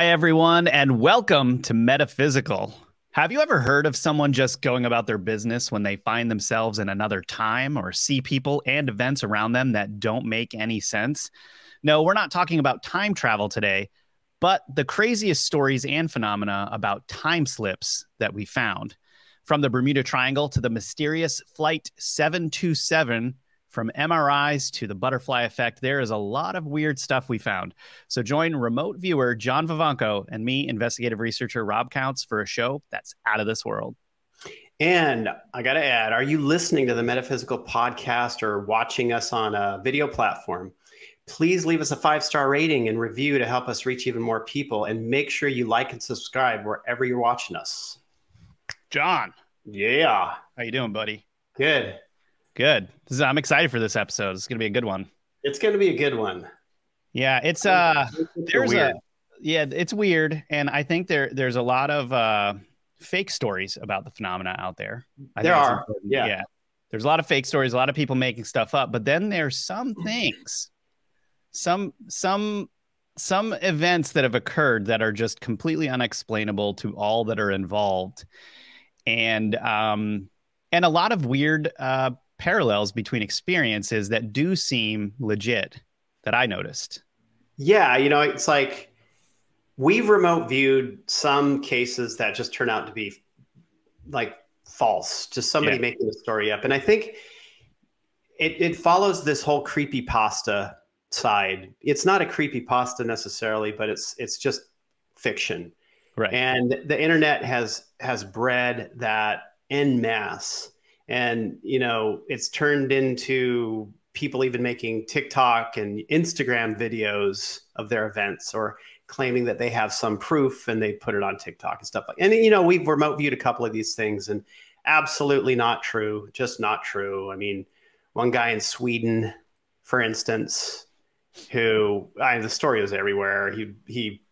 Hi, everyone, and welcome to Metaphysical. Have you ever heard of someone just going about their business when they find themselves in another time or see people and events around them that don't make any sense? No, we're not talking about time travel today, but the craziest stories and phenomena about time slips that we found. From the Bermuda Triangle to the mysterious Flight 727 from MRIs to the butterfly effect, there is a lot of weird stuff we found. So join remote viewer John Vivanco and me, investigative researcher Rob Counts, for a show that's out of this world. And I got to add, are you listening to the Metaphysical podcast or watching us on a video platform? Please leave us a five star rating and review to help us reach even more people. And make sure you like and subscribe wherever you're watching us. John, Yeah. how you doing, buddy? Good. Good. Is, I'm excited for this episode. It's going to be a good one. It's going to be a good one. Yeah, it's uh there's weird. a yeah, it's weird and I think there there's a lot of uh fake stories about the phenomena out there. I There think are, important. yeah. There's a lot of fake stories, a lot of people making stuff up, but then there's some things some some some events that have occurred that are just completely unexplainable to all that are involved. And um and a lot of weird uh parallels between experiences that do seem legit that I noticed. Yeah. You know, it's like we've remote viewed some cases that just turn out to be like false, just somebody Yeah. making the story up. And I think it, it follows this whole creepy pasta side. It's not a creepy pasta necessarily, but it's it's just fiction. Right. and the internet has has bred that en masse and you know it's turned into people even making tiktok and instagram videos of their events or claiming that they have some proof and they put it on tiktok and stuff like and you know we've remote viewed a couple of these things and absolutely not true just not true. I mean one guy in sweden for instance who I, the story is everywhere. He he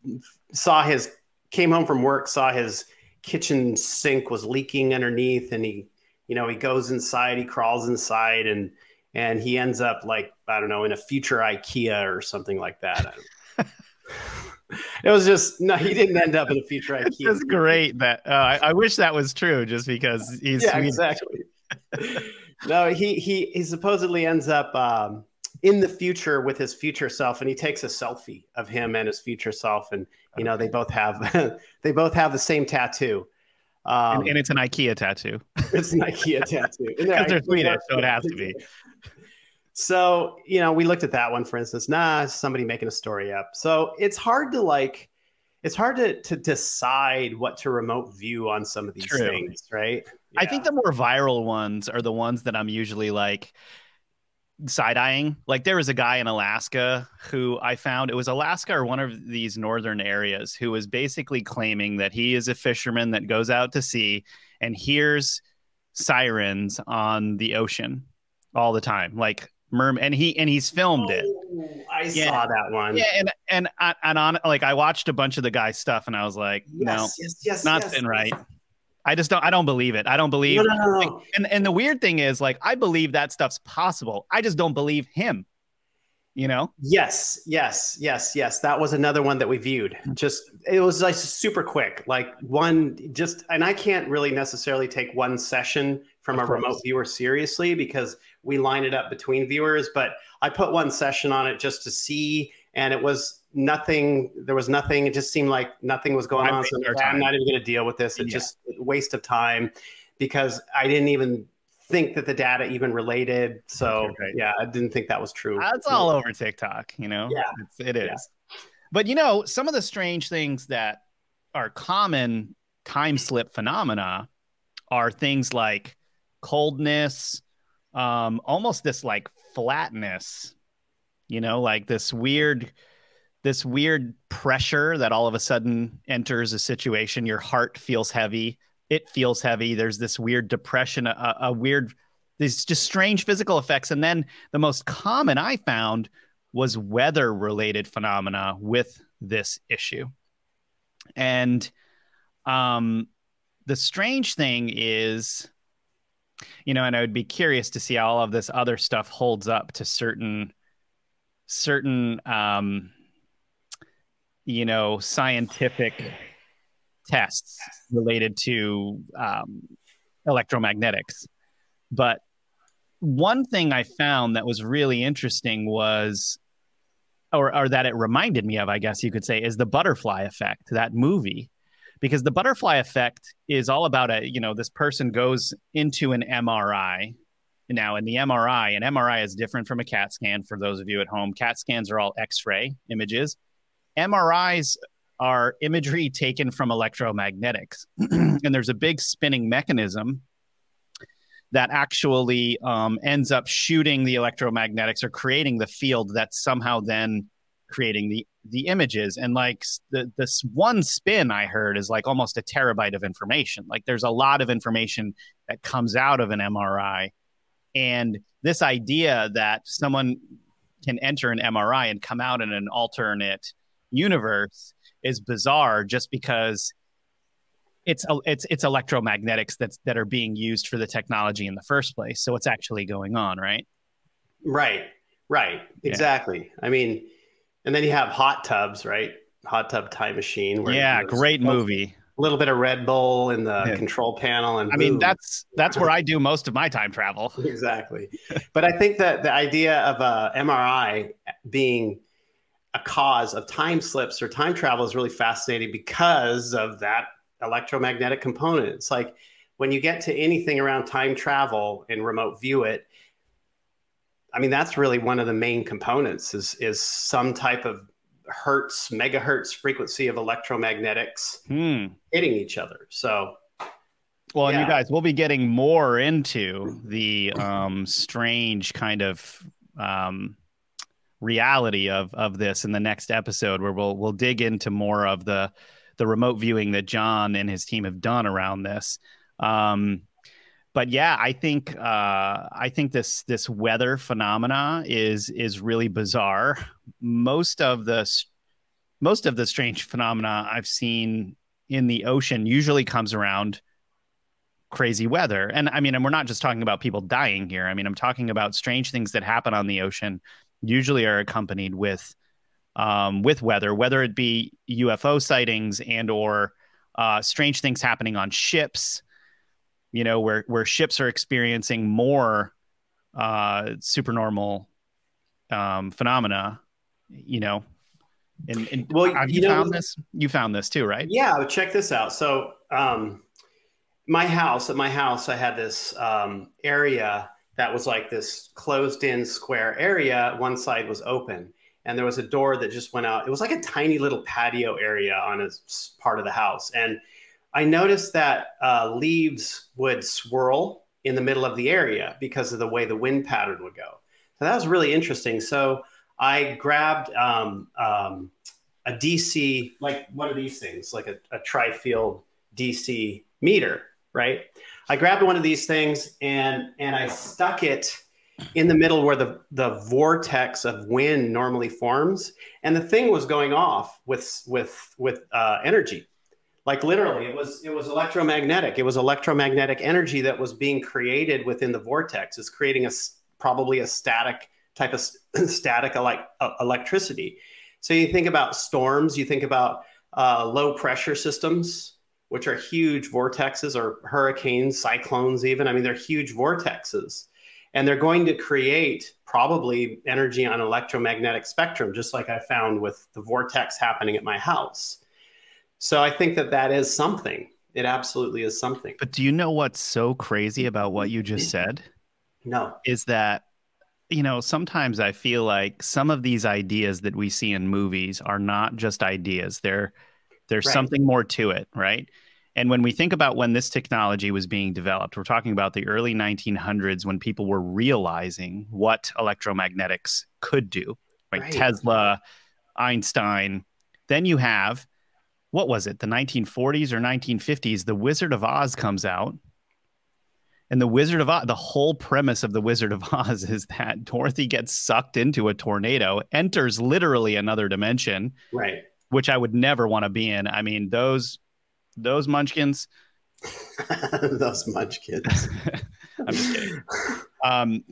saw his came home from work, saw his kitchen sink was leaking underneath, and he, you know, he goes inside, he crawls inside, and and he ends up like I don't know in a future IKEA or something like that. it was just no, he didn't end up in a future It's IKEA. just great that uh, I, I wish that was true just because he's yeah, exactly. no, he he he supposedly ends up um, in the future with his future self, and he takes a selfie of him and his future self, and you know they both have they both have the same tattoo. Um, and, and it's an IKEA tattoo it's an IKEA tattoo because they're Swedish, so it has to be. So you know, we looked at that one for instance. Nah, somebody making a story up. So it's hard to like, it's hard to to decide what to remote view on some of these True. things, right? I think the more viral ones are the ones that I'm usually like side eyeing. Like there was a guy in Alaska who I found it was Alaska or one of these northern areas who was basically claiming that he is a fisherman that goes out to sea and hears sirens on the ocean all the time, like merm, and he and he's filmed it. Oh, I Yeah. saw that one. Yeah, and and I- and on like I watched a bunch of the guy's stuff and I was like, no, Yes, yes, yes, not yes. I just don't. I don't believe it. I don't believe. No, no, no, no. And and the weird thing is, like, I believe that stuff's possible. I just don't believe him. You know? Yes, yes, yes, yes. That was another one that we viewed. Just it was like super quick, like one just, and I can't really necessarily take one session from Of a course. remote viewer seriously because we line it up between viewers. But I put one session on it just to see, and it was nothing. There was nothing. It just seemed like nothing was going Why on. So I'm not even going to deal with this. It's Yeah. just a waste of time because I didn't even think that the data even related. So Right. yeah, I didn't think that was true. That's all over TikTok. You know? Yeah. It's, it is. Yeah. But you know, some of the strange things that are common time slip phenomena are things like coldness, um, almost this like flatness. You know, like this weird this weird pressure that all of a sudden enters a situation. Your heart feels heavy. It feels heavy. There's this weird depression a, a weird these just strange physical effects. And then the most common i found was weather related phenomena with this issue. And um the strange thing is you know and i would be curious to see how all of this other stuff holds up to certain certain um you know, scientific tests related to um, electromagnetics. But one thing I found that was really interesting was, or, or that it reminded me of, I guess you could say, is the butterfly effect, that movie. Because the butterfly effect is all about a, you know, this person goes into an MRI. Now, in the MRI, an MRI is different from a CAT scan for those of you at home. CAT scans are all X ray images. MRIs are imagery taken from electromagnetics. and there's a big spinning mechanism that actually um, ends up shooting the electromagnetics or creating the field that's somehow then creating the the images. And like the this one spin i heard is like almost a terabyte of information. Like there's a lot of information that comes out of an mri and this idea that someone can enter an mri and come out in an alternate universe is bizarre just because it's it's it's electromagnetics that's that are being used for the technology in the first place. So what's actually going on, right? Right. Right. Exactly. Yeah. I mean, and then you have hot tubs, right? Hot tub time machine. yeah, great movie. A little bit of Red Bull in the yeah. control panel, and I mean that's that's where I do most of my time travel. exactly, but I think that the idea of uh, a MRI being a cause of time slips or time travel is really fascinating because of that electromagnetic component. It's like when you get to anything around time travel and remote view it, I mean, that's really one of the main components is, is some type of hertz, megahertz frequency of electromagnetics hmm. hitting each other. So, well, yeah. and you guys, we'll be getting more into the um, strange kind of um, reality of of this in the next episode, where we'll we'll dig into more of the the remote viewing that John and his team have done around this. Um, but yeah, I think uh, I think this this weather phenomena is is really bizarre. Most of the most of the strange phenomena I've seen in the ocean usually comes around crazy weather. And I mean, and we're not just talking about people dying here. I mean, I'm talking about strange things that happen on the ocean usually are accompanied with um, with weather, whether it be UFO sightings and or uh, strange things happening on ships. You know, where where ships are experiencing more uh, supernormal um, phenomena. You know, and, and well, have you, you know, found this? You found this too, right? Yeah, check this out. So, um, my house at my house, I had this um, area that was like this closed-in square area. One side was open, and there was a door that just went out. It was like a tiny little patio area on a part of the house. And I noticed that uh, leaves would swirl in the middle of the area because of the way the wind pattern would go. So that was really interesting. So I grabbed um, um, a DC, like one of these things, like a, a tri-field DC meter, right? I grabbed one of these things and and I stuck it in the middle where the, the vortex of wind normally forms. And the thing was going off with, with, with uh, energy. Like literally, it was it was electromagnetic. It was electromagnetic energy that was being created within the vortex. It's creating a probably a static type of static like uh, electricity. So you think about storms, you think about uh, low pressure systems, which are huge vortexes, or hurricanes, cyclones, even. I mean, they're huge vortexes. And they're going to create probably energy on electromagnetic spectrum just like i found with the vortex happening at my house. So i think that that is something. It absolutely is something. But do you know what's so crazy about what you just said? No. Is that you know sometimes i feel like some of these ideas that we see in movies are not just ideas. They're there's right. something more to it right and when we think about when this technology was being developed, we're talking about the early 1900s when people were realizing what electromagnetics could do, right? right. Tesla, Einstein. Then you have, what was it, the 1940s or 1950s? The Wizard of Oz comes out. And the Wizard of Oz, the whole premise of the Wizard of Oz is that Dorothy gets sucked into a tornado, enters literally another dimension, right? Which I would never want to be in. I mean, those those munchkins. those munchkins. I'm just kidding. Um,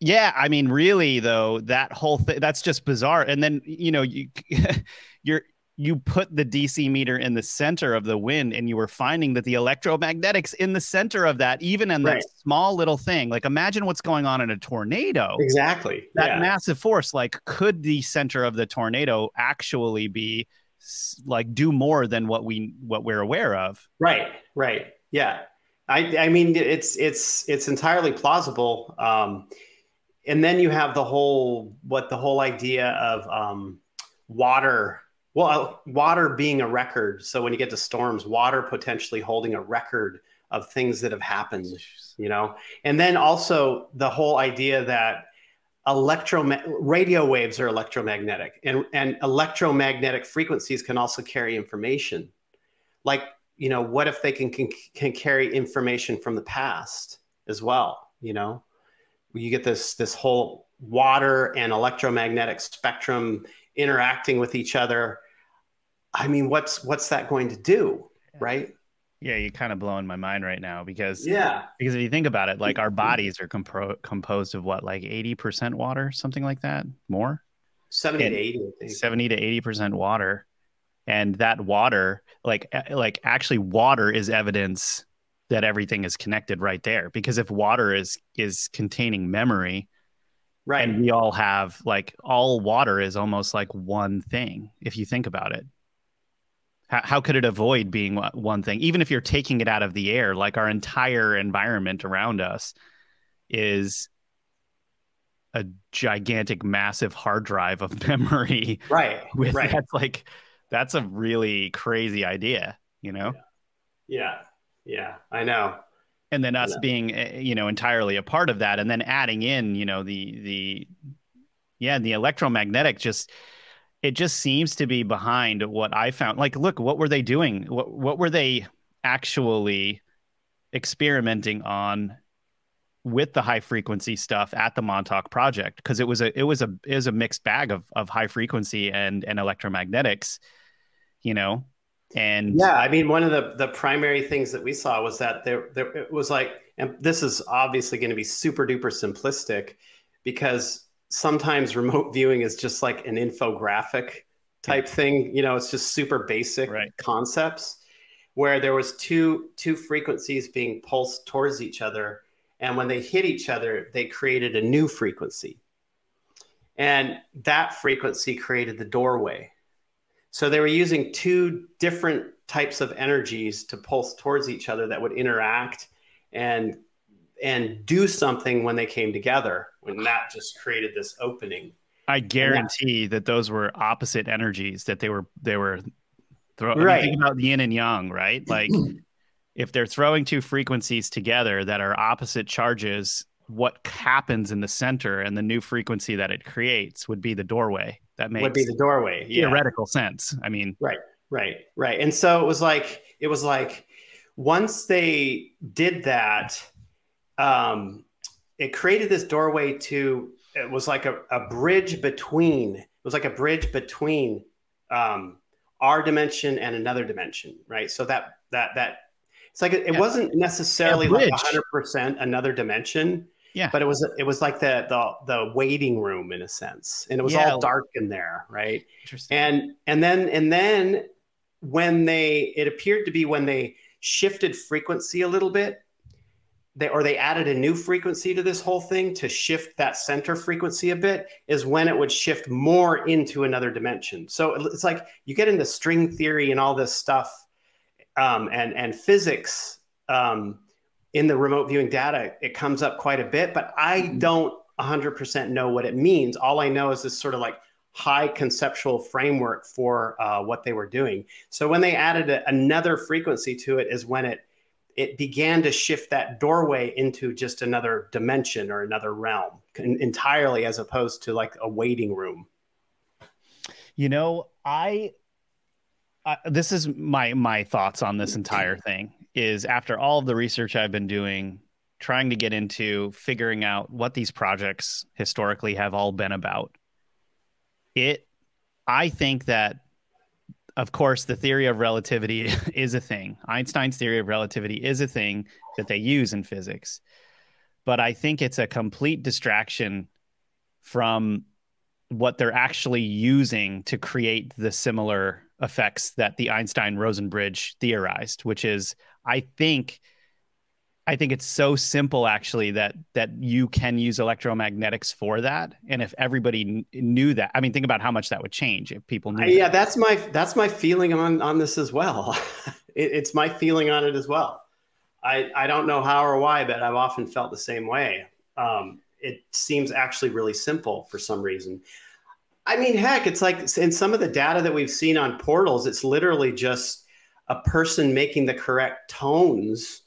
yeah, I mean, really though, that whole thing that's just bizarre. And then you know, you you're you put the DC meter in the center of the wind and you were finding that the electromagnetics in the center of that, even in right. that small little thing, like imagine what's going on in a tornado. Exactly. That yeah. massive force, like could the center of the tornado actually be like do more than what we what we're aware of? Right. Right. Yeah. I I mean it's it's it's entirely plausible. Um and then you have the whole what the whole idea of um water well, uh, water being a record. So when you get to storms, water potentially holding a record of things that have happened, you know? And then also the whole idea that electro radio waves are electromagnetic and, and electromagnetic frequencies can also carry information. Like, you know, what if they can, can, can carry information from the past as well, you know? You get this, this whole water and electromagnetic spectrum interacting with each other. I mean what's what's that going to do right? Yeah you're kind of blowing my mind right now because yeah. because if you think about it like our bodies are compro- composed of what like 80% water something like that? More? 70 and to 80 70 to 80% water. And that water like like actually water is evidence that everything is connected right there. Because if water is is containing memory right. And we all have like all water is almost like one thing if you think about it. How, how could it avoid being one thing? Even if you're taking it out of the air like our entire environment around us is a gigantic massive hard drive of memory right with right. that's like that's a really crazy idea you know? Yeah. Yeah, yeah i know and then us being eh, you know entirely a part of that and then adding in you know the the yeah the electromagnetic just it just seems to be behind what i found. Like look what were they doing? What what were they actually experimenting on with the high frequency stuff at the Montauk project? Because it was a it was a it was a mixed bag of of high frequency and and electromagnetics you know and yeah, I mean, one of the the primary things that we saw was that there there it was like, and this is obviously going to be super duper simplistic, because sometimes remote viewing is just like an infographic type yeah. thing. You know, it's just super basic right. concepts where there was two two frequencies being pulsed towards each other, and when they hit each other, they created a new frequency, and that frequency created the doorway so they were using two different types of energies to pulse towards each other that would interact and and do something when they came together. When that just created this opening. I guarantee that, that, those were opposite energies that they were they were throwing. Right. think about the yin and yang, right? Like if they're throwing two frequencies together that are opposite charges, what happens in the center and the new frequency that it creates would be the doorway that makes would be the doorway. Yeah. Theoretical sense. I mean, right, right, right. And so it was like it was like once they did that, um, it created this doorway to. It was like a, a bridge between. It was like a bridge between um, our dimension and another dimension, right? So that that that it's like it, it yeah. wasn't necessarily like 100% another dimension yeah. But it was it was like the the the waiting room in a sense. And it was yeah. all dark in there, right? Interesting. And and then and then when they it appeared to be when they shifted frequency a little bit, they or they added a new frequency to this whole thing to shift that center frequency a bit is when it would shift more into another dimension. So it's like you get into string theory and all this stuff um, and and physics um, in the remote viewing data, it comes up quite a bit, but I mm-hmm. don't 100% know what it means. All I know is this sort of like high conceptual framework for uh, what they were doing. So when they added a, another frequency to it, is when it it began to shift that doorway into just another dimension or another realm entirely, as opposed to like a waiting room. You know, I uh, this is my my thoughts on this entire thing is after all of the research I've been doing, trying to get into figuring out what these projects historically have all been about. It, I think that, of course, the theory of relativity is a thing. Einstein's theory of relativity is a thing that they use in physics. But I think it's a complete distraction from what they're actually using to create the similar effects that the Einstein Rosen bridge theorized, which is I think I think it's so simple actually that that you can use electromagnetics for that. And if everybody kn- knew that, I mean, think about how much that would change if people knew. Uh, yeah, that. that's my that's my feeling on on this as well. it, it's my feeling on it as well. I I don't know how or why, but I've often felt the same way. Um, it seems actually really simple for some reason. I mean, heck, it's like in some of the data that we've seen on portals, it's literally just a person making the correct tones,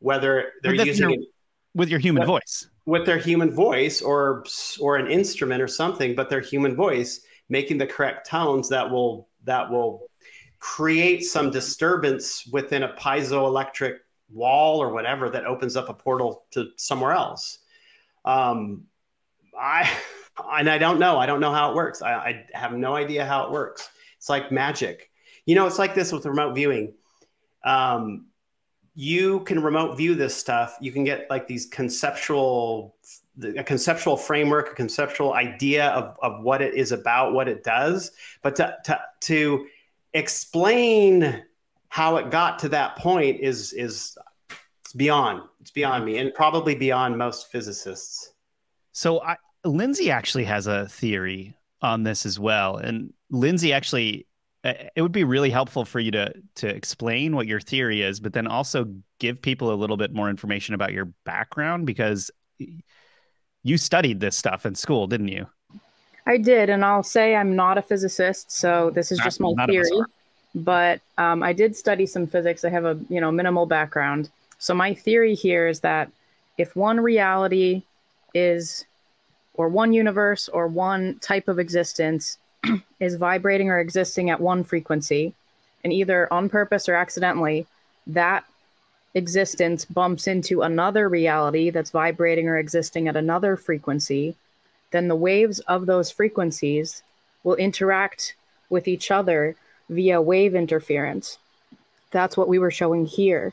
whether they're With using your- it with your human What- voice. with their human voice or or an instrument or something, but their human voice making the correct tones that will that will create some disturbance within a piezoelectric wall or whatever that opens up a portal to somewhere else. Um, I and I don't know. I don't know how it works. I, I have no idea how it works. It's like magic. You know, it's like this with remote viewing. Um, you can remote view this stuff. You can get like these conceptual, a conceptual framework, a conceptual idea of, of what it is about, what it does. But to, to, to explain how it got to that point is, is it's beyond, it's beyond me and probably beyond most physicists. So I, Lindsay actually has a theory on this as well, and Lindsay actually, it would be really helpful for you to to explain what your theory is, but then also give people a little bit more information about your background because you studied this stuff in school, didn't you? I did, and I'll say I'm not a physicist, so this is Not- just my none of us theory. But um, I did study some physics. I have a you know minimal background. So my theory here is that if one reality is, or one universe, or one type of existence is vibrating or existing at one frequency, and either on purpose or accidentally, that existence bumps into another reality that's vibrating or existing at another frequency, then the waves of those frequencies will interact with each other via wave interference. That's what we were showing here.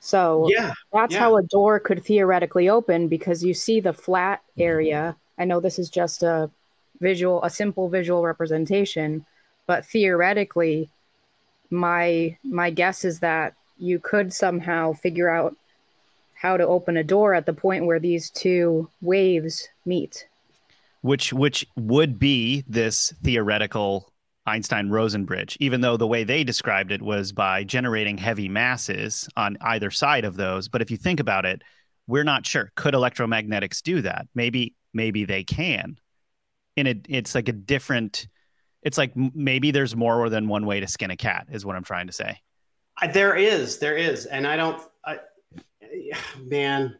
So Yeah. that's yeah. how a door could theoretically open because you see the flat area. I know this is just a visual, a simple visual representation, but theoretically, my my guess is that you could somehow figure out how to open a door at the point where these two waves meet. Which which would be this theoretical Einstein Rosen bridge, even though the way they described it was by generating heavy masses on either side of those. But if you think about it, we're not sure. Could electromagnetics do that? Maybe maybe they can. And it, it's like a different. It's like maybe there's more than one way to skin a cat, is what I'm trying to say. I- There is, there is, and I don't. I, man,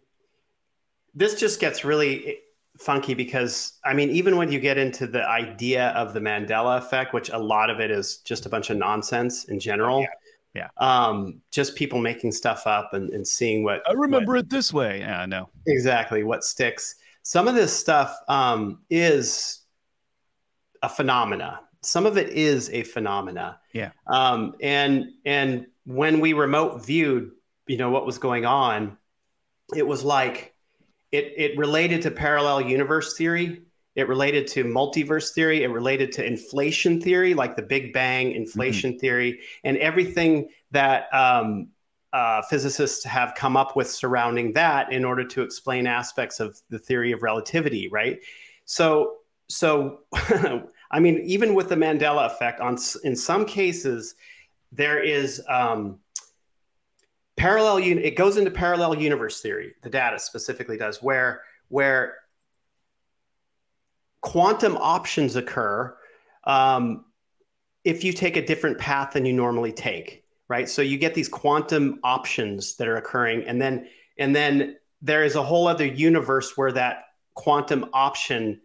this just gets really funky because I mean, even when you get into the idea of the Mandela effect, which a lot of it is just a bunch of nonsense in general. Yeah. Um, just people making stuff up and, and seeing what I remember it this way. Yeah, i know exactly what sticks. Some of this stuff um, is a phenomena. Some of it is a phenomena. Yeah. Um, and and when we remote viewed, you know what was going on, it was like it it related to parallel universe theory. It related to multiverse theory. It related to inflation theory, like the Big Bang inflation theory, and everything that um, uh, physicists have come up with surrounding that in order to explain aspects of the theory of relativity, right? So, so I mean, even with the Mandela effect, on in some cases, there is um, parallel. Un- it goes into parallel universe theory. The data specifically does, where where quantum options occur um, if you take a different path than you normally take right so you get these quantum options that are occurring and then and then there is a whole other universe where that quantum option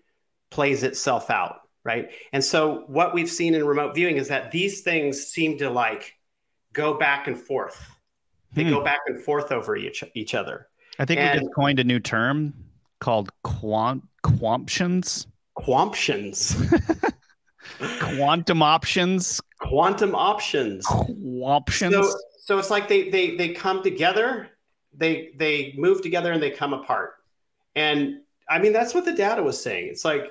plays itself out right and so what we've seen in remote viewing is that these things seem to like go back and forth they Hmm. go back and forth over each each other I think we just coined a new term called quant quamptions, quamptions quantum options, quantum options quamptions. So, so it's like they they they come together, they they move together and they come apart. And I mean that's what the data was saying. It's like,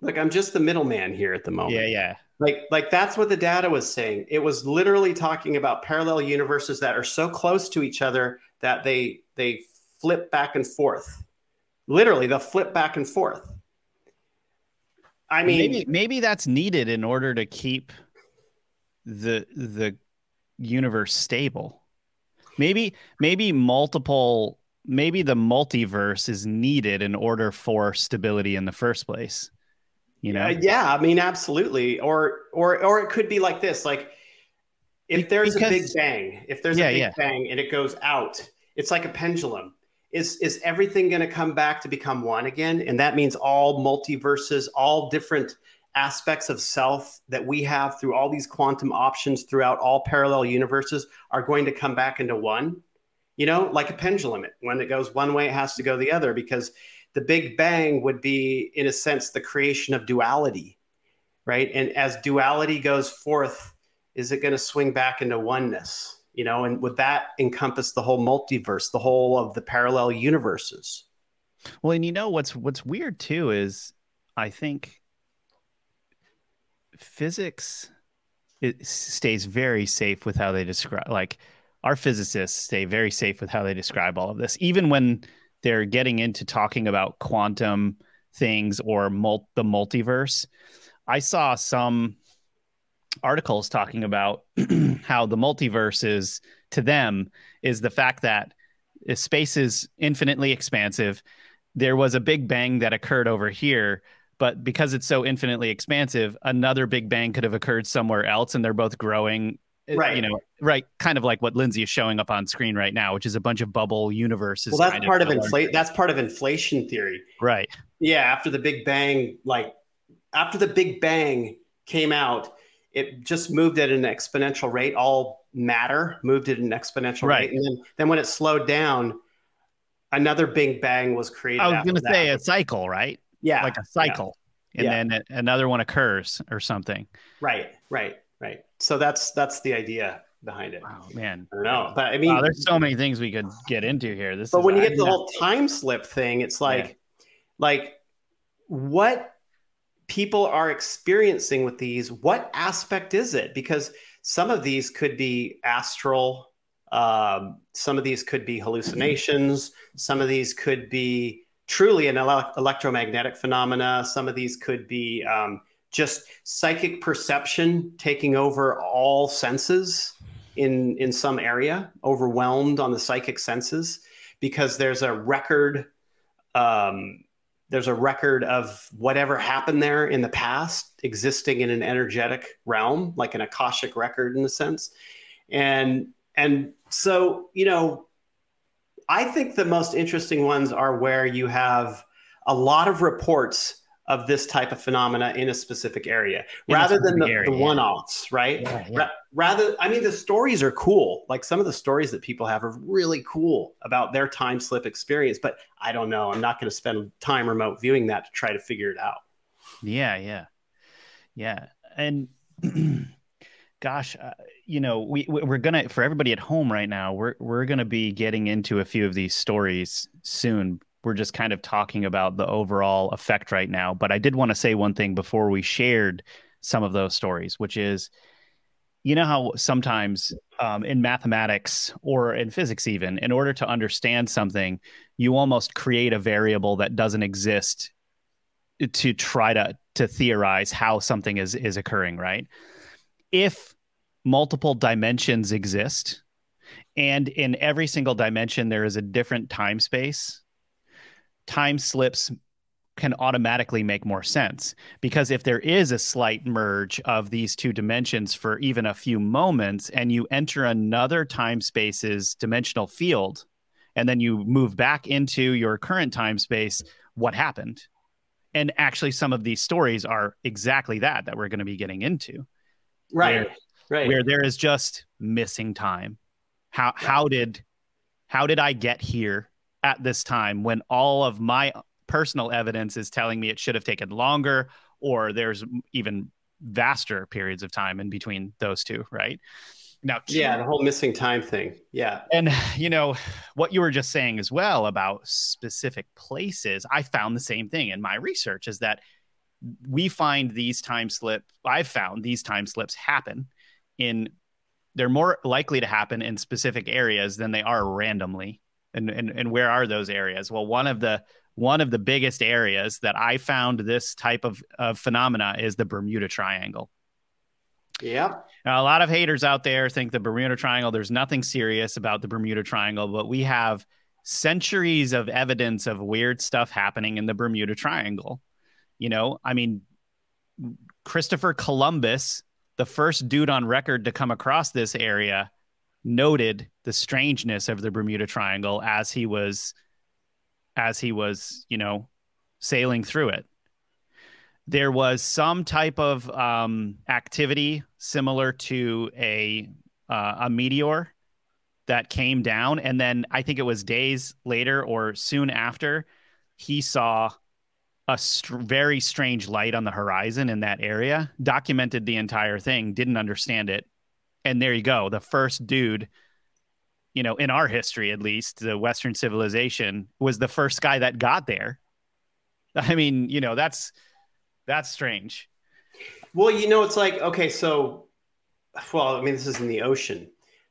look, I'm just the middleman here at the moment. yeah, yeah. Like like that's what the data was saying. It was literally talking about parallel universes that are so close to each other that they they flip back and forth. Literally, they'll flip back and forth. I mean, maybe maybe that's needed in order to keep the the universe stable. Maybe maybe multiple maybe the multiverse is needed in order for stability in the first place. You know? Uh, yeah, I mean absolutely. Or or or it could be like this, like if there's because, a big bang, if there's yeah, a big yeah. bang and it goes out, it's like a pendulum. Is is everything going to come back to become one again? And that means all multiverses, all different aspects of self that we have through all these quantum options throughout all parallel universes are going to come back into one. You know, like a pendulum. When it goes one way, it has to go the other because the Big Bang would be, in a sense, the creation of duality, right? And as duality goes forth, is it going to swing back into oneness? You know, and would that encompass the whole multiverse, the whole of the parallel universes? Well, and you know what's what's weird too is I think physics it stays very safe with how they describe like our physicists stay very safe with how they describe all of this even when they're getting into talking about quantum things or mul- the multiverse. I saw some articles talking about how the multiverse is to them is the fact that space is infinitely expansive. There was a big bang that occurred over here but because it's so infinitely expansive another big bang could have occurred somewhere else and they're both growing Uh, right. you know right kind of like what lindsay is showing up on screen right now which is a bunch of bubble universes well that's part of, of inflation that's part of inflation theory. Right. Yeah after the big bang like after the big bang came out it just moved at an exponential rate. All matter moved at an exponential right. rate. And then, then when it slowed down another big bang was created i was going to say a cycle right? Yeah. Like a cycle. Yeah. and yeah. then another one occurs or something. Right right right so that's that's the idea behind it oh man i don't know but i mean wow, there's so many things we could get into here this but when you get the whole time slip thing it's like yeah. like what people are experiencing with these what aspect is it because some of these could be astral um, some of these could be hallucinations some of these could be truly an ele- electromagnetic phenomena. Some of these could be um, just psychic perception taking over all senses in in some area, overwhelmed on the psychic senses, because there's a record. Um, there's a record of whatever happened there in the past existing in an energetic realm, like an akashic record in a sense, and and so you know I think the most interesting ones are where you have a lot of reports of this type of phenomena in a specific area in rather specific than the, area, the one-offs right yeah, yeah. Ra- rather i mean the stories are cool like some of the stories that people have are really cool about their time slip experience but i don't know i'm not going to spend time remote viewing that to try to figure it out yeah yeah yeah and gosh, uh, you know, we we're gonna for everybody at home right now. We're we're gonna be getting into a few of these stories soon. We're just kind of talking about the overall effect right now. But I did want to say one thing before we shared some of those stories, which is, you know how sometimes um, in mathematics or in physics, even in order to understand something, you almost create a variable that doesn't exist to try to to theorize how something is is occurring, right? if multiple dimensions exist and in every single dimension there is a different time space, time slips can automatically make more sense. Because if there is a slight merge of these two dimensions for even a few moments and you enter another time space's dimensional field and then you move back into your current time space what happened? And actually some of these stories are exactly that that we're going to be getting into. Right where, right. where there is just missing time. How how did how did i get here at this time when all of my personal evidence is telling me it should have taken longer or there's even vaster periods of time in between those two right? Now yeah the whole missing time thing. Yeah. And you know what you were just saying as well about specific places i found the same thing in my research is that we find these time slip i've found these time slips happen in they're more likely to happen in specific areas than they are randomly and, and and where are those areas? Well one of the one of the biggest areas that i found this type of, of phenomena is the bermuda triangle. Yeah. Now, a lot of haters out there think the bermuda triangle there's nothing serious about the bermuda triangle but we have centuries of evidence of weird stuff happening in the bermuda triangle. You know i mean christopher columbus the first dude on record to come across this area noted the strangeness of the Bermuda Triangle as he was as he was, you know, sailing through it. There was some type of um, activity similar to a uh, a meteor that came down, and then I think it was days later or soon after he saw a str- very strange light on the horizon in that area, documented the entire thing, didn't understand it. And there you go. The first dude, you know, in our history at least, the Western civilization was the first guy that got there. I mean, you know, that's that's strange. Well, you know, it's like, okay, so well, I mean, this is in the ocean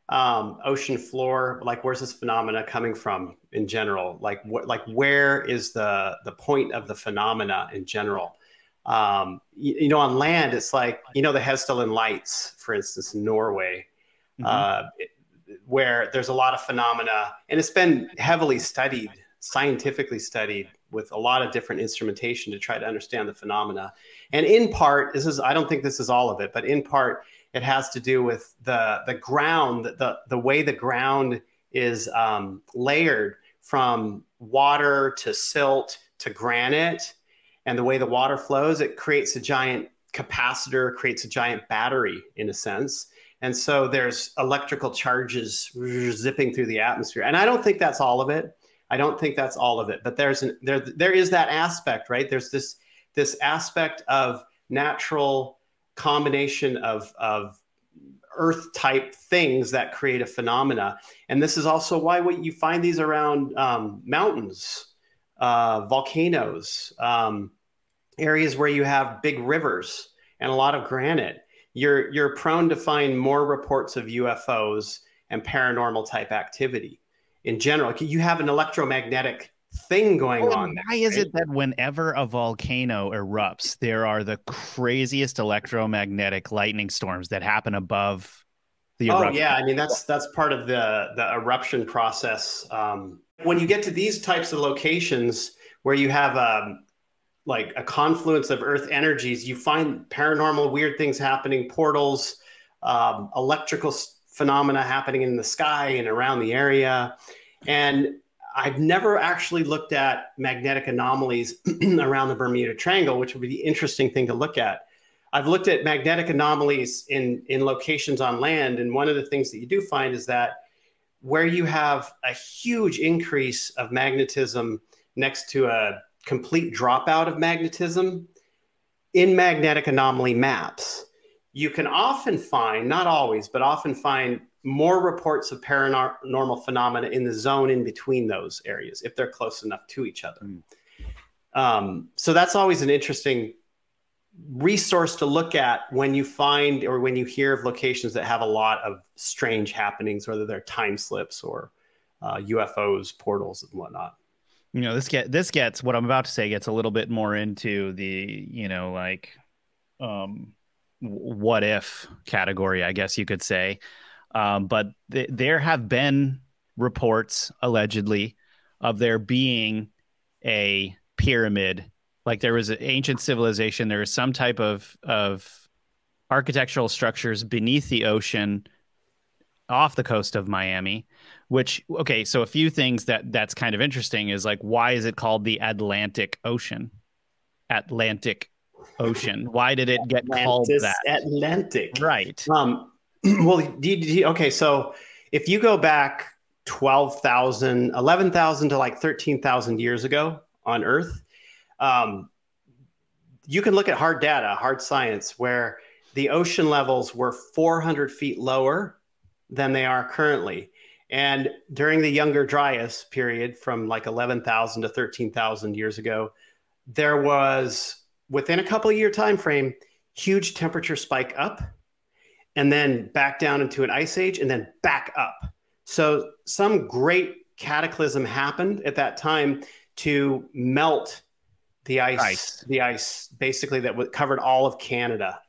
um, ocean floor like where's this phenomena coming from in general like what like where is the the point of the phenomena in general um, you, you, know on land it's like you know the Hessdalen lights for instance in norway mm-hmm. uh, it, where there's a lot of phenomena and it's been heavily studied scientifically studied with a lot of different instrumentation to try to understand the phenomena and in part this is i don't think this is all of it but in part it has to do with the the ground, the the way the ground is um, layered from water to silt to granite, and the way the water flows. It creates a giant capacitor, creates a giant battery in a sense. And so there's electrical charges zipping through the atmosphere. And I don't think that's all of it. I don't think that's all of it. But there's an, there there is that aspect, right? There's this this aspect of natural combination of, of earth type things that create a phenomena. And this is also why what you find these around um, mountains, uh, volcanoes, um, areas where you have big rivers and a lot of granite. You're, you're prone to find more reports of UFOs and paranormal type activity in general. You have an electromagnetic thing going well, on. There, why is it that whenever a volcano erupts, there are the craziest electromagnetic lightning storms that happen above the eruption? Oh yeah, I mean that's that's part of the the eruption process. Um, when you get to these types of locations where you have um, like a confluence of Earth energies, you find paranormal weird things happening, portals, um, electrical phenomena happening in the sky and around the area, and I've never actually looked at magnetic anomalies around the Bermuda Triangle, which would be the interesting thing to look at. I've looked at magnetic anomalies in, in locations on land, and one of the things that you do find is that where you have a huge increase of magnetism next to a complete dropout of magnetism in magnetic anomaly maps, you can often find, not always, but often find more reports of paranormal phenomena in the zone in between those areas if they're close enough to each other. Mm. Um, so that's always an interesting resource to look at when you find or when you hear of locations that have a lot of strange happenings, whether they're time slips or uh, UFOs, portals, and whatnot. You know, this get this gets what I'm about to say gets a little bit more into the you know like um, what if category, I guess you could say. Um, but th- there have been reports, allegedly, of there being a pyramid. Like there was an ancient civilization, there was some type of of architectural structures beneath the ocean off the coast of Miami which okay so a few things that that's kind of interesting is like why is it called the Atlantic Ocean Atlantic Ocean why did it get Atlantis called that Atlantic right um well, okay. So if you go back 12,000, 11,000 to like 13,000 years ago on Earth, um, you can look at hard data, hard science, where the ocean levels were 400 feet lower than they are currently. And during the Younger Dryas period, from like 11,000 to 13,000 years ago, there was within a couple of year time frame, huge temperature spike up, and then back down into an ice age, and then back up. So some great cataclysm happened at that time to melt the ice, ice. the ice basically that covered all of Canada,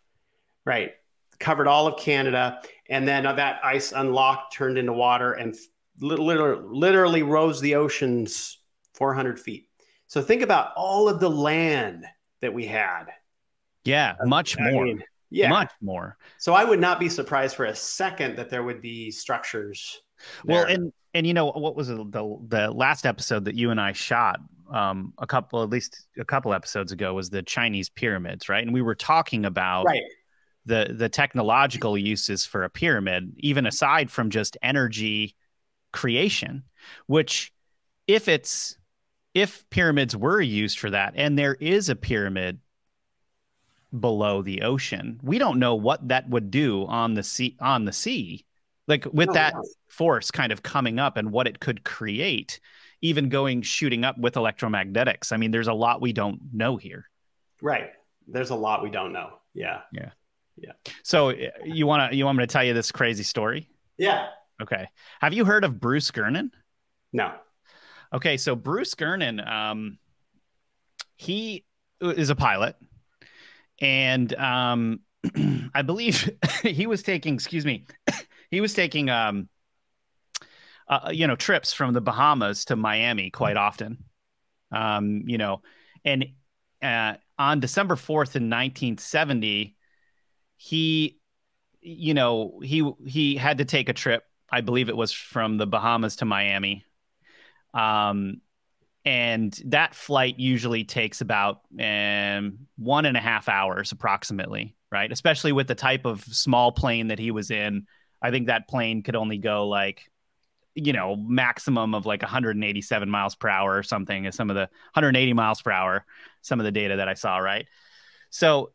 right? Covered all of Canada, and then that ice unlocked, turned into water, and literally, literally rose the oceans 400 feet. So think about all of the land that we had. Yeah, much I more. Mean, yeah, much more. So I would not be surprised for a second that there would be structures. There. Well, and and you know what was the the last episode that you and I shot um, a couple, at least a couple episodes ago, was the Chinese pyramids, right? And we were talking about right. The the technological uses for a pyramid, even aside from just energy creation, which if it's if pyramids were used for that, and there is a pyramid below the ocean, we don't know what that would do on the sea on the sea, like with oh, that force kind of coming up and what it could create even going shooting up with electromagnetics. I mean, there's a lot we don't know here. Right. There's a lot we don't know. Yeah. Yeah. Yeah. So you want to you want me to tell you this crazy story? Yeah. Okay. Have you heard of Bruce Gernon? No. Okay, so Bruce Gernon, um, he is a pilot, and um, I believe he was taking, excuse me, he was taking um, uh, uh, you know, trips from the Bahamas to Miami quite often. Um, you know, and uh, on December 4th in 1970, he, you know, he he had to take a trip. I believe it was from the Bahamas to Miami. Um, and that flight usually takes about um, one and a half hours approximately, right? Especially with the type of small plane that he was in. I think that plane could only go like you know, maximum of like 187 miles per hour or something is some of the 180 miles per hour, some of the data that I saw, right? So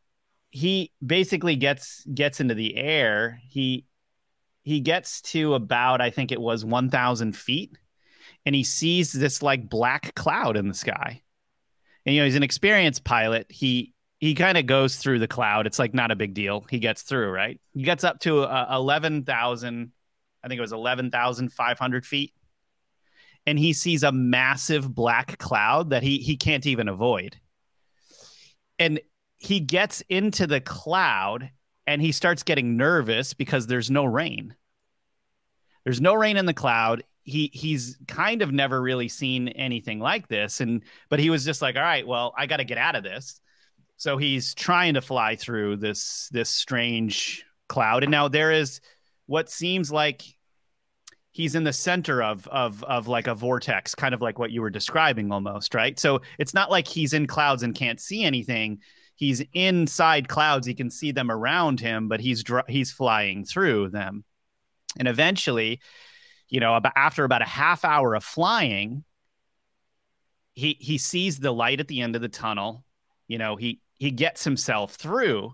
he basically gets gets into the air. He he gets to about, I think it was 1,000 feet, and he sees this like black cloud in the sky. And you know, he's an experienced pilot. He he kind of goes through the cloud. It's like not a big deal. He gets through, right? He gets up to uh, 11,000 I think it was 11,500 feet. And he sees a massive black cloud that he, he can't even avoid. And he gets into the cloud and he starts getting nervous because there's no rain. There's no rain in the cloud. He he's kind of never really seen anything like this and but he was just like, "All right, well, I got to get out of this." So he's trying to fly through this this strange cloud and now there is what seems like he's in the center of of of like a vortex kind of like what you were describing almost right so it's not like he's in clouds and can't see anything he's inside clouds he can see them around him but he's he's flying through them and eventually you know about after about a half hour of flying he he sees the light at the end of the tunnel you know he he gets himself through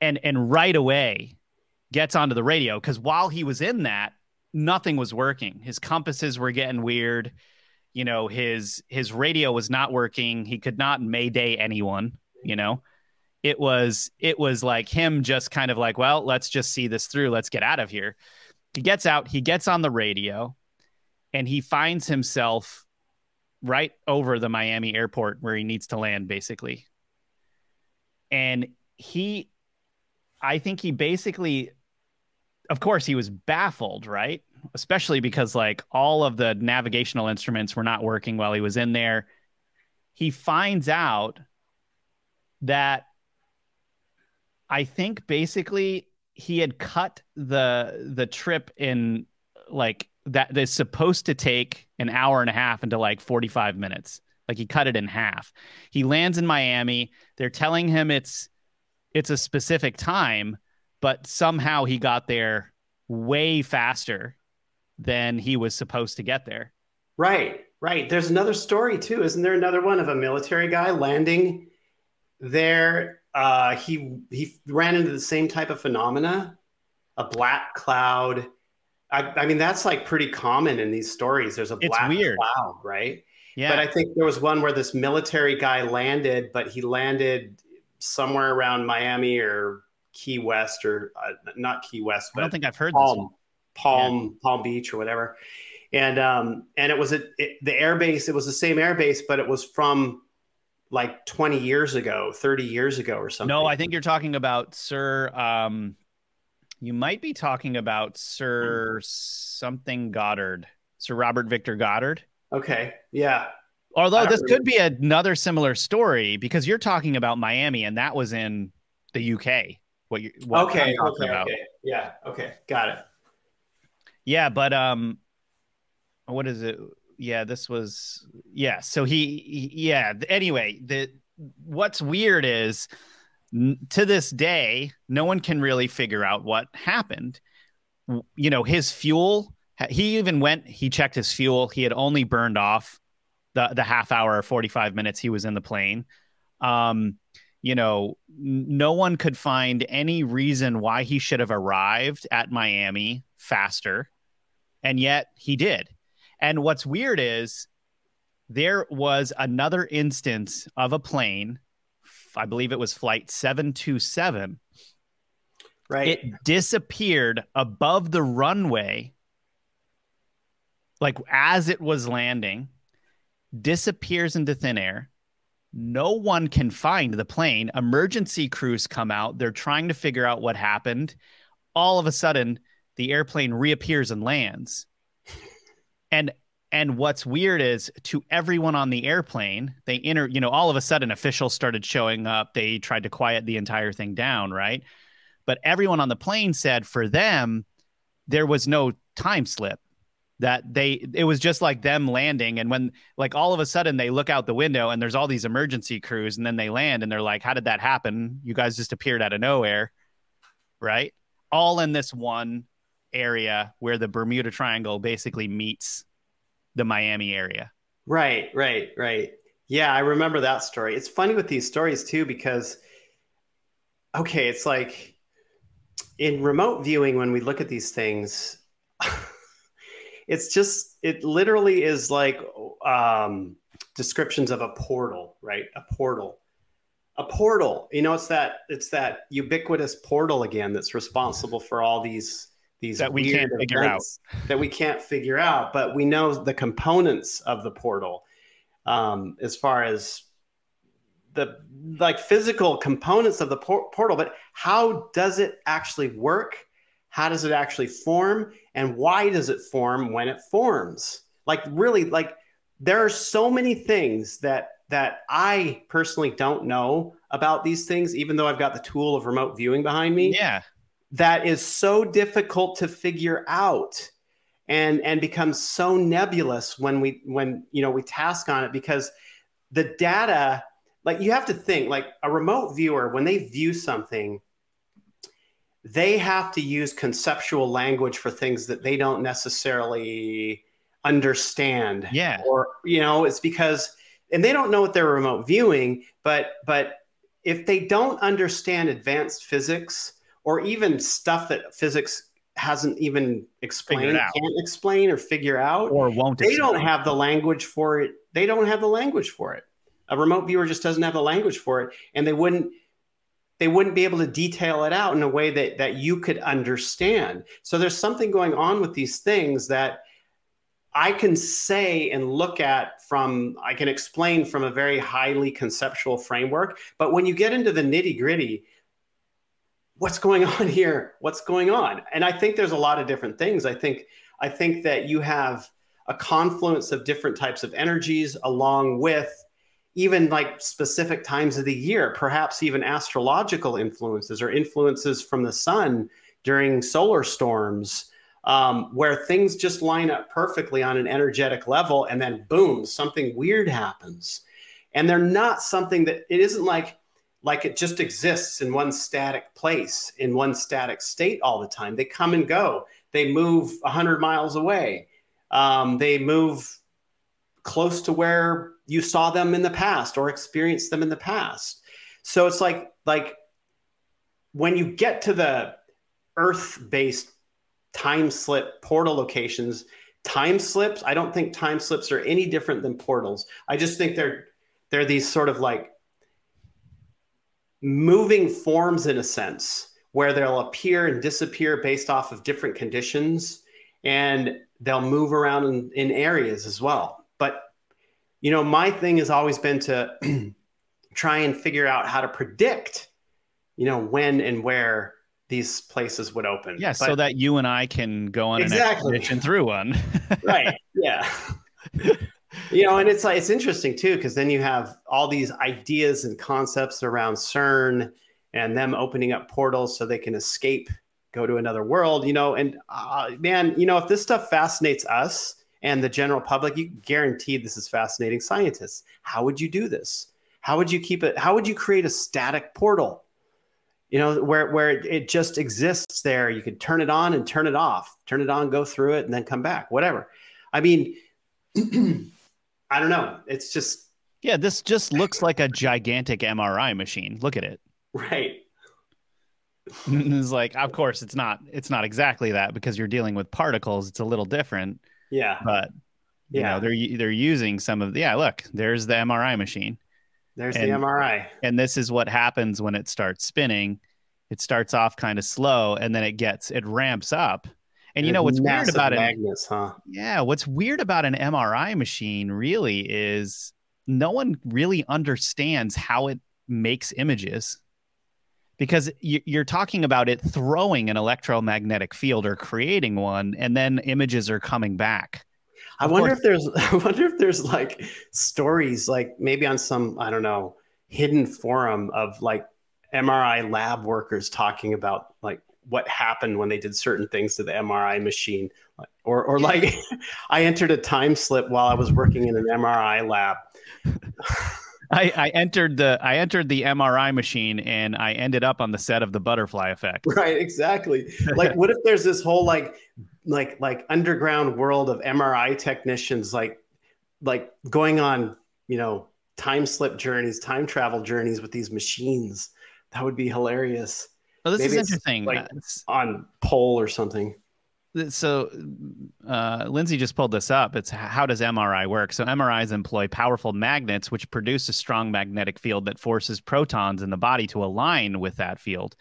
and and right away gets onto the radio because while he was in that, nothing was working. His compasses were getting weird. You know, his his radio was not working. He could not mayday anyone, you know. It was it was like him just kind of like, well, let's just see this through. Let's get out of here. He gets out, he gets on the radio, and he finds himself right over the Miami airport where he needs to land, basically. And he I think he basically of course he was baffled right especially because like all of the navigational instruments were not working while he was in there he finds out that i think basically he had cut the the trip in like that is supposed to take an hour and a half into like 45 minutes like he cut it in half he lands in miami they're telling him it's it's a specific time but somehow he got there way faster than he was supposed to get there. Right, right. There's another story too, isn't there? Another one of a military guy landing there. Uh, he he ran into the same type of phenomena, a black cloud. I, I mean, that's like pretty common in these stories. There's a black cloud, right? Yeah. But I think there was one where this military guy landed, but he landed somewhere around Miami or Key West or uh, not Key West, I don't think I've heard. Palm, Palm, Palm Beach or whatever. And um, and it was a, it, the air base. It was the same air base, but it was from like 20 years ago, 30 years ago, or something. No, I think you're talking about Sir. Um, you might be talking about Sir something Goddard, Sir Robert Victor Goddard. Okay, yeah, Although this could be another similar story because you're talking about Miami and that was in the UK. What you what okay, okay, about. okay, yeah, okay, got it. Yeah, but um, what is it? Yeah, this was yeah. So he, he yeah. Anyway, the what's weird is to this day, no one can really figure out what happened. You know, his fuel. He even went. He checked his fuel. He had only burned off the the half hour or forty five minutes he was in the plane. Um, you know, no one could find any reason why he should have arrived at Miami faster and yet he did. And what's weird is there was another instance of a plane, I believe it was flight 727. Right. It disappeared above the runway, like as it was landing, disappears into thin air. No one can find the plane. Emergency crews come out. They're trying to figure out what happened. All of a sudden, the airplane reappears and lands. And and what's weird is to everyone on the airplane, they enter, you know, all of a sudden officials started showing up. They tried to quiet the entire thing down, right? But everyone on the plane said for them, there was no time slip. That they it was just like them landing. And when like all of a sudden they look out the window and there's all these emergency crews, and then they land and they're like, How did that happen? You guys just appeared out of nowhere, right? All in this one area where the Bermuda Triangle basically meets the Miami area. Right, right, right. Yeah, I remember that story. It's funny with these stories too because okay, it's like in remote viewing when we look at these things it's just it literally is like um descriptions of a portal, right? A portal. A portal. You know, it's that it's that ubiquitous portal again that's responsible for all these these That we can't figure out. that we can't figure out, but we know the components of the portal um, as far as the like physical components of the por- portal. But how does it actually work? How does it actually form? And why does it form when it forms? Like really, like there are so many things that that I personally don't know about these things, even though I've got the tool of remote viewing behind me Yeah. That is so difficult to figure out and and becomes so nebulous when we when you know we task on it because the data like you have to think like a remote viewer when they view something they have to use conceptual language for things that they don't necessarily understand Yeah. or you know it's because and they don't know what they're remote viewing but but if they don't understand advanced physics or even stuff that physics hasn't even explained can't explain or figure out Or won't they don't have the language for it. They don't have the language for it. A remote viewer just doesn't have the language for it and they wouldn't they wouldn't be able to detail it out in a way that that you could understand. So there's something going on with these things that i can say and look at from i can explain from a very highly conceptual framework but when you get into the nitty gritty what's going on here? What's going on? And i think there's a lot of different things. I think i think that you have a confluence of different types of energies along with even like specific times of the year perhaps even astrological influences or influences from the sun during solar storms um, where things just line up perfectly on an energetic level and then boom something weird happens. And they're not something that it isn't like like it just exists in one static place in one static state all the time they come and go they move 100 miles away um, they move close to where you saw them in the past or experienced them in the past so it's like like when you get to the earth based time slip portal locations time slips. I don't think time slips are any different than portals. I just think they're they're these sort of like moving forms in a sense where they'll appear and disappear based off of different conditions and they'll move around in, in areas as well. But you know, my thing has always been to try and figure out how to predict, you know, when and where these places would open. Yeah, but, so that you and I can go on Exactly. an expedition through one. right. Yeah. you know, and it's like it's interesting too because then you have all these ideas and concepts around CERN and them opening up portals so they can escape, go to another world. You know, and uh, man, you know, if this stuff fascinates us and the general public, you guaranteed this is fascinating scientists. How would you do this? How would you keep it? How would you create a static portal? You know, where where it just exists there. You could turn it on and turn it off. Turn it on, go through it, and then come back. Whatever. I mean, I don't know. It's just yeah, this just looks like a gigantic MRI machine. Look at it. right. it's like, of course, it's not. It's not exactly that because you're dealing with particles. It's a little different, Yeah. but you Yeah. know, they're they're using some of the yeah. Look, there's the MRI machine. There's and- the MRI. and this is what happens when it starts spinning it starts off kind of slow and then it gets it ramps up and you know what's weird about it huh? yeah what's weird about an mri machine really is no one really understands how it makes images because you- you're talking about it throwing an electromagnetic field or creating one and then images are coming back I Of wonder course. if there's I wonder if there's like stories like maybe on some I don't know hidden forum of like MRI lab workers talking about like what happened when they did certain things to the MRI machine or or like I entered a time slip while I was working in an MRI lab. I, I entered the I entered the MRI machine and I ended up on the set of the butterfly effect. Right, exactly. Like what if there's this whole like like like underground world of MRI technicians like like going on, you know, time slip journeys, time travel journeys with these machines. That would be hilarious Well, this Maybe is interesting. like- Uh, it's- on pole or something. so, uh, Lindsay just pulled this up. It's how does MRI work? So, MRIs employ powerful magnets which produce a strong magnetic field that forces protons in the body to align with that field.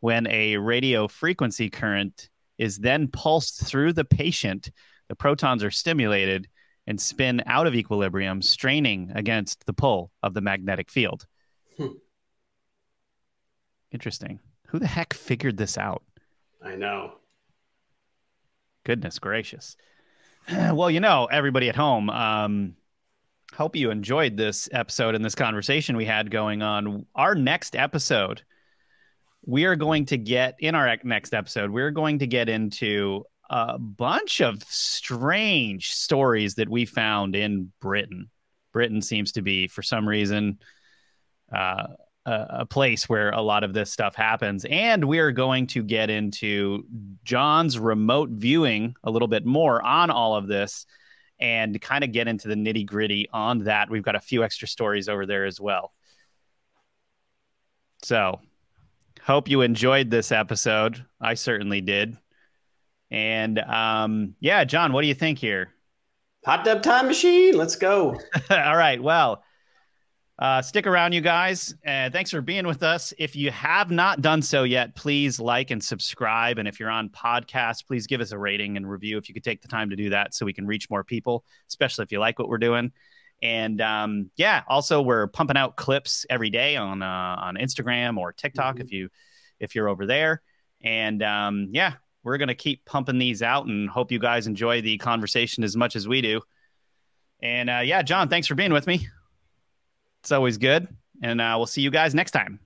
When a radio frequency current is then pulsed through the patient, the protons are stimulated and spin out of equilibrium, straining against the pull of the magnetic field. Hmm. Interesting. Who the heck figured this out? I know. Goodness gracious. Well, you know, everybody at home, um, hope you enjoyed this episode and this conversation we had going on. Our next episode, we are going to get in our next episode, we're going to get into a bunch of strange stories that we found in Britain. Britain seems to be, for some reason, uh, a, place where a lot of this stuff happens. And we're going to get into John's remote viewing a little bit more on all of this and kind of get into the nitty gritty on that. We've got a few extra stories over there as well. So, hope you enjoyed this episode. I certainly did. And um, yeah, John, what do you think here? Hot tub time machine. Let's go. All right. Well, uh, stick around, you guys. Uh, thanks for being with us. If you have not done so yet, please like and subscribe. And if you're on podcast, please give us a rating and review if you could take the time to do that so we can reach more people, especially if you like what we're doing. And um, yeah, also we're pumping out clips every day on uh, on Instagram or TikTok Mhm. if you if you're over there. And um, yeah, we're gonna keep pumping these out and hope you guys enjoy the conversation as much as we do. And uh, yeah, John, thanks for being with me. It's always good. And uh, we'll see you guys next time.